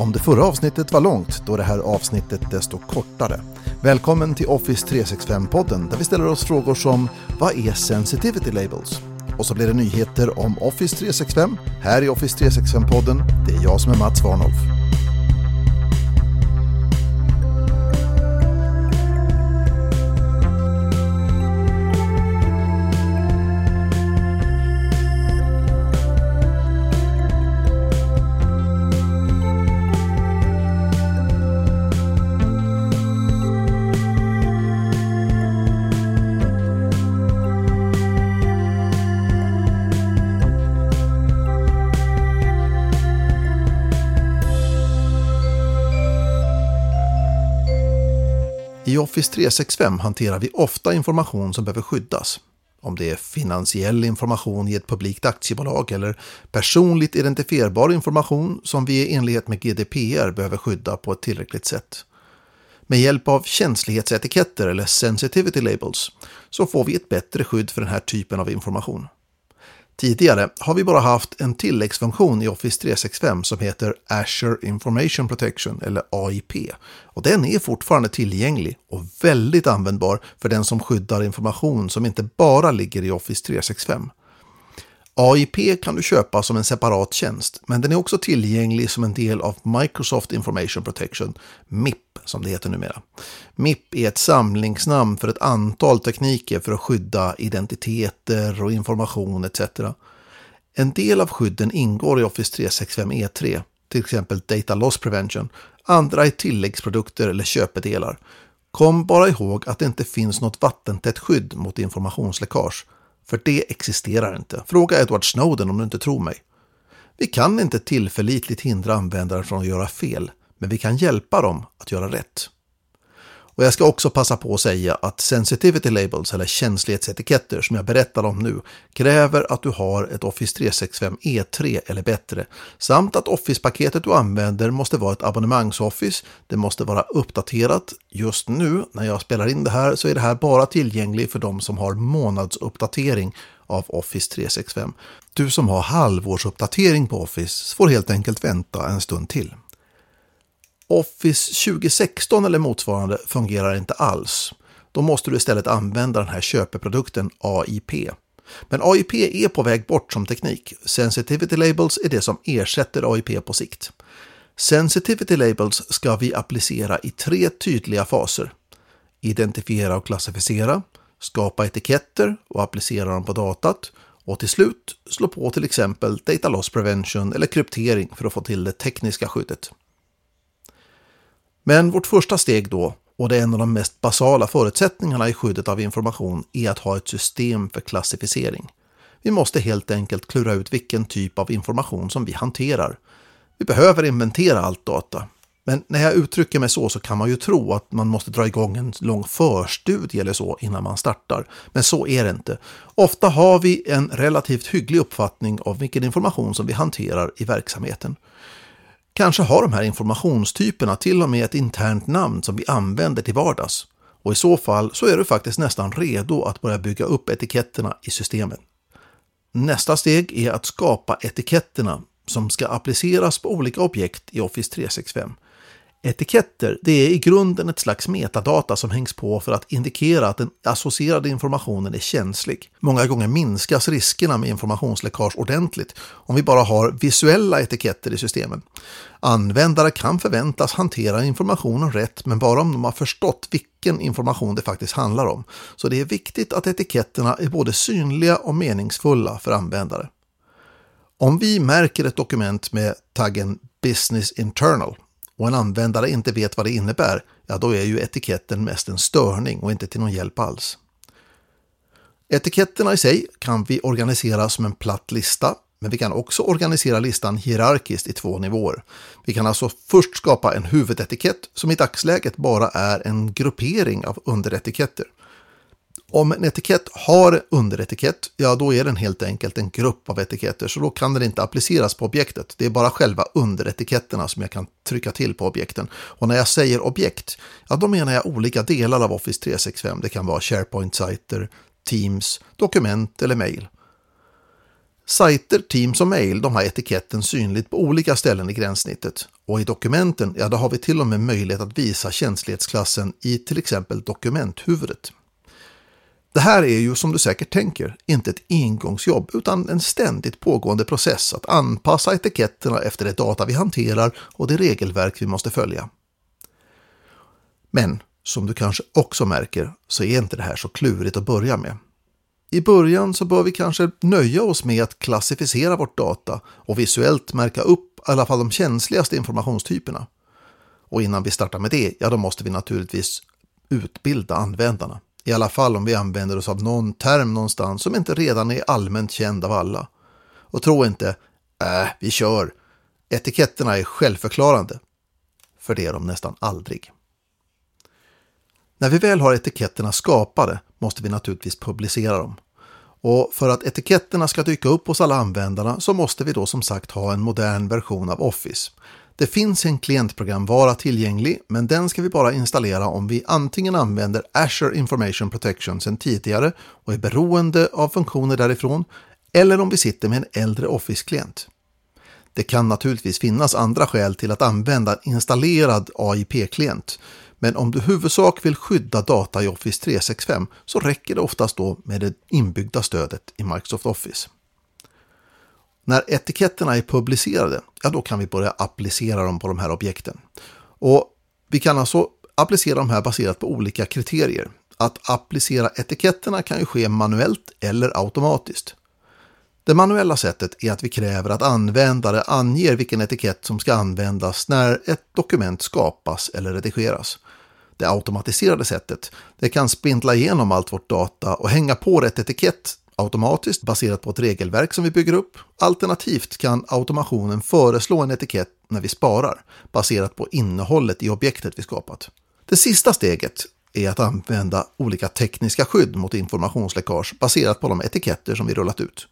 Om det förra avsnittet var långt, då är det här avsnittet desto kortare. Välkommen till Office 365-podden där vi ställer oss frågor som Vad är Sensitivity Labels? Och så blir det nyheter om Office 365 här i Office 365-podden. Det är jag som är Mats Warnhoff. I Office 365 hanterar vi ofta information som behöver skyddas. Om det är finansiell information i ett publikt aktiebolag eller personligt identifierbar information som vi i enlighet med GDPR behöver skydda på ett tillräckligt sätt. Med hjälp av känslighetsetiketter eller sensitivity labels så får vi ett bättre skydd för den här typen av information. Tidigare har vi bara haft en tilläggsfunktion i Office 365 som heter Azure Information Protection eller AIP. Och den är fortfarande tillgänglig och väldigt användbar för den som skyddar information som inte bara ligger i Office 365. AIP kan du köpa som en separat tjänst, men den är också tillgänglig som en del av Microsoft Information Protection, MIP som det heter numera. MIP är ett samlingsnamn för ett antal tekniker för att skydda identiteter och information etc. En del av skydden ingår i Office 365 E3, till exempel Data Loss Prevention. Andra är tilläggsprodukter eller köpedelar. Kom bara ihåg att det inte finns något vattentätt skydd mot informationsläckage för det existerar inte. Fråga Edward Snowden om du inte tror mig. Vi kan inte tillförlitligt hindra användare från att göra fel, men vi kan hjälpa dem att göra rätt. Och jag ska också passa på att säga att sensitivity labels eller känslighetsetiketter som jag berättar om nu kräver att du har ett Office 365 E3 eller bättre samt att Office-paketet du använder måste vara ett abonnemangsoffice. Det måste vara uppdaterat. Just nu när jag spelar in det här så är det här bara tillgängligt för de som har månadsuppdatering av Office 365. Du som har halvårsuppdatering på Office får helt enkelt vänta en stund till. Office 2016 eller motsvarande fungerar inte alls. Då måste du istället använda den här köpeprodukten AIP. Men AIP är på väg bort som teknik. Sensitivity Labels är det som ersätter AIP på sikt. Sensitivity Labels ska vi applicera i tre tydliga faser. Identifiera och klassificera, skapa etiketter och applicera dem på datat och till slut slå på till exempel Data Loss Prevention eller kryptering för att få till det tekniska skyddet. Men vårt första steg då, och det är en av de mest basala förutsättningarna i skyddet av information, är att ha ett system för klassificering. Vi måste helt enkelt klura ut vilken typ av information som vi hanterar. Vi behöver inventera allt data. Men när jag uttrycker mig så så kan man ju tro att man måste dra igång en lång förstudie eller så innan man startar. Men så är det inte. Ofta har vi en relativt hygglig uppfattning av vilken information som vi hanterar i verksamheten. Kanske har de här informationstyperna till och med ett internt namn som vi använder till vardags. Och i så fall så är du faktiskt nästan redo att börja bygga upp etiketterna i systemet. Nästa steg är att skapa etiketterna som ska appliceras på olika objekt i Office 365. Etiketter det är i grunden ett slags metadata som hängs på för att indikera att den associerade informationen är känslig. Många gånger minskas riskerna med informationsläckage ordentligt om vi bara har visuella etiketter i systemen. Användare kan förväntas hantera informationen rätt men bara om de har förstått vilken information det faktiskt handlar om. Så det är viktigt att etiketterna är både synliga och meningsfulla för användare. Om vi märker ett dokument med taggen Business Internal och en användare inte vet vad det innebär, ja då är ju etiketten mest en störning och inte till någon hjälp alls. Etiketterna i sig kan vi organisera som en platt lista, men vi kan också organisera listan hierarkiskt i två nivåer. Vi kan alltså först skapa en huvudetikett som i dagsläget bara är en gruppering av underetiketter. Om en etikett har underetikett, ja då är den helt enkelt en grupp av etiketter, så då kan den inte appliceras på objektet. Det är bara själva underetiketterna som jag kan trycka till på objekten. Och när jag säger objekt, ja då menar jag olika delar av Office 365. Det kan vara SharePoint-sajter, Teams, dokument eller mail. Sajter, Teams och mail de har etiketten synligt på olika ställen i gränssnittet. Och i dokumenten, ja då har vi till och med möjlighet att visa känslighetsklassen i till exempel dokumenthuvudet. Det här är ju som du säkert tänker inte ett engångsjobb utan en ständigt pågående process att anpassa etiketterna efter det data vi hanterar och det regelverk vi måste följa. Men som du kanske också märker så är inte det här så klurigt att börja med. I början så bör vi kanske nöja oss med att klassificera vårt data och visuellt märka upp i alla fall de känsligaste informationstyperna. Och innan vi startar med det, ja då måste vi naturligtvis utbilda användarna. I alla fall om vi använder oss av någon term någonstans som inte redan är allmänt känd av alla. Och tro inte, äh, vi kör. Etiketterna är självförklarande. För det är de nästan aldrig. När vi väl har etiketterna skapade måste vi naturligtvis publicera dem. Och för att etiketterna ska dyka upp hos alla användarna så måste vi då som sagt ha en modern version av Office. Det finns en klientprogramvara tillgänglig, men den ska vi bara installera om vi antingen använder Azure Information Protection sedan tidigare och är beroende av funktioner därifrån, eller om vi sitter med en äldre Office-klient. Det kan naturligtvis finnas andra skäl till att använda en installerad AIP-klient, men om du huvudsak vill skydda data i Office 365 så räcker det oftast då med det inbyggda stödet i Microsoft Office. När etiketterna är publicerade, ja då kan vi börja applicera dem på de här objekten. Och vi kan alltså applicera de här baserat på olika kriterier. Att applicera etiketterna kan ju ske manuellt eller automatiskt. Det manuella sättet är att vi kräver att användare anger vilken etikett som ska användas när ett dokument skapas eller redigeras. Det automatiserade sättet det kan spindla igenom allt vårt data och hänga på rätt etikett automatiskt baserat på ett regelverk som vi bygger upp. Alternativt kan automationen föreslå en etikett när vi sparar baserat på innehållet i objektet vi skapat. Det sista steget är att använda olika tekniska skydd mot informationsläckage baserat på de etiketter som vi rullat ut.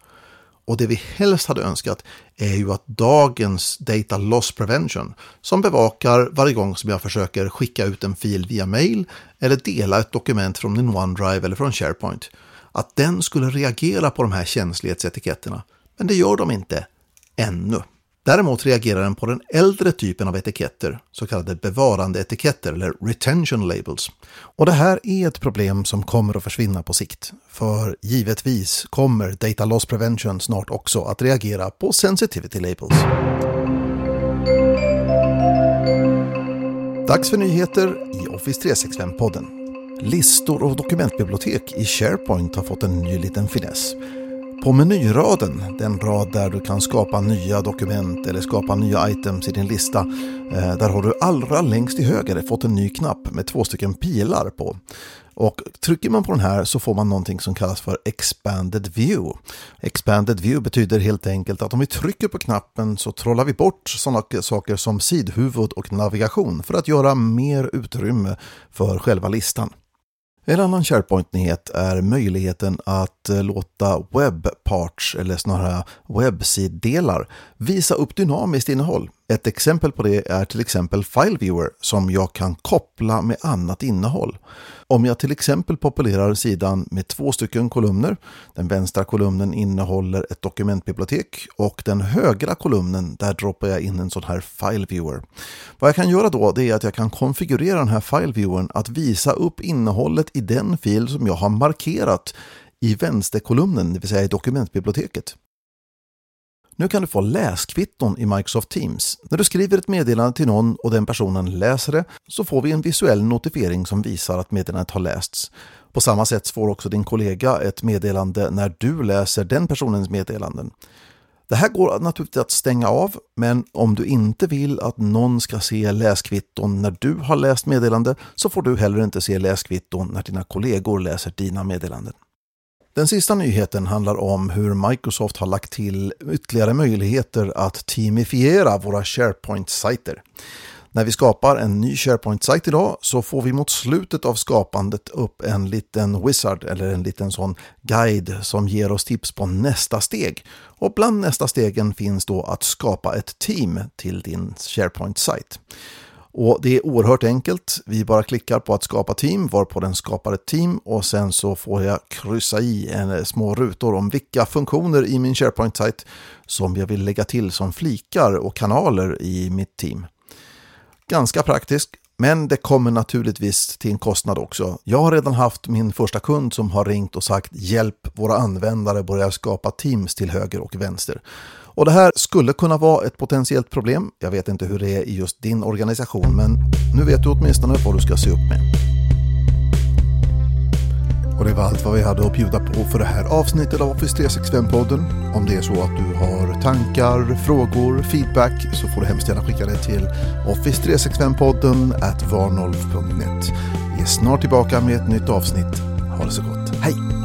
Och det vi helst hade önskat är ju att dagens Data Loss Prevention, som bevakar varje gång som jag försöker skicka ut en fil via mail eller dela ett dokument från min OneDrive eller från SharePoint, att den skulle reagera på de här känslighetsetiketterna. Men det gör de inte ännu. Däremot reagerar den på den äldre typen av etiketter, så kallade bevarandeetiketter eller retention labels. Och det här är ett problem som kommer att försvinna på sikt. För givetvis kommer Data Loss Prevention snart också att reagera på sensitivity labels. Dags för nyheter i Office 365-podden. Listor och dokumentbibliotek i SharePoint har fått en ny liten finess. På menyraden, den rad där du kan skapa nya dokument eller skapa nya items i din lista, eh, där har du allra längst till höger fått en ny knapp med två stycken pilar på. Och trycker man på den här så får man någonting som kallas för Expanded View. Expanded View betyder helt enkelt att om vi trycker på knappen så trollar vi bort sådana saker som sidhuvud och navigation för att göra mer utrymme för själva listan. En annan SharePoint-nyhet är möjligheten att eh, låta webbparts, eller snarare webbsiddelar, visa upp dynamiskt innehåll. Ett exempel på det är till exempel FileViewer som jag kan koppla med annat innehåll. Om jag till exempel populerar sidan med två stycken kolumner, den vänstra kolumnen innehåller ett dokumentbibliotek och den högra kolumnen där droppar jag in en sån här File Viewer. Vad jag kan göra då det är att jag kan konfigurera den här File Viewern att visa upp innehållet i den fil som jag har markerat i vänsterkolumnen, det vill säga i dokumentbiblioteket. Nu kan du få läskvitton i Microsoft Teams. När du skriver ett meddelande till någon och den personen läser det så får vi en visuell notifiering som visar att meddelandet har lästs. På samma sätt får också din kollega ett meddelande när du läser den personens meddelanden. Det här går naturligtvis att stänga av, men om du inte vill att någon ska se läskvitton när du har läst meddelande så får du heller inte se läskvitton när dina kollegor läser dina meddelanden. Den sista nyheten handlar om hur Microsoft har lagt till ytterligare möjligheter att teamifiera våra SharePoint-sajter. När vi skapar en ny SharePoint-sajt idag så får vi mot slutet av skapandet upp en liten wizard eller en liten sån guide som ger oss tips på nästa steg. Och bland nästa stegen finns då att skapa ett team till din SharePoint-sajt. Och det är oerhört enkelt. Vi bara klickar på att skapa team, varpå den skapar ett team och sen så får jag kryssa i en små rutor om vilka funktioner i min SharePoint-sajt som jag vill lägga till som flikar och kanaler i mitt team. ganska praktiskt, men det kommer naturligtvis till en kostnad också. Jag har redan haft min första kund som har ringt och sagt hjälp våra användare börjar skapa Teams till höger och vänster. Och det här skulle kunna vara ett potentiellt problem. Jag vet inte hur det är i just din organisation, men nu vet du åtminstone vad du ska se upp med. Och det var allt vad vi hade att bjuda på för det här avsnittet av Office 365-podden. Om det är så att du har tankar, frågor, feedback så får du hemskt gärna skicka det till office365podden at varnolf.net. Vi är snart tillbaka med ett nytt avsnitt. Ha det så gott. Hej!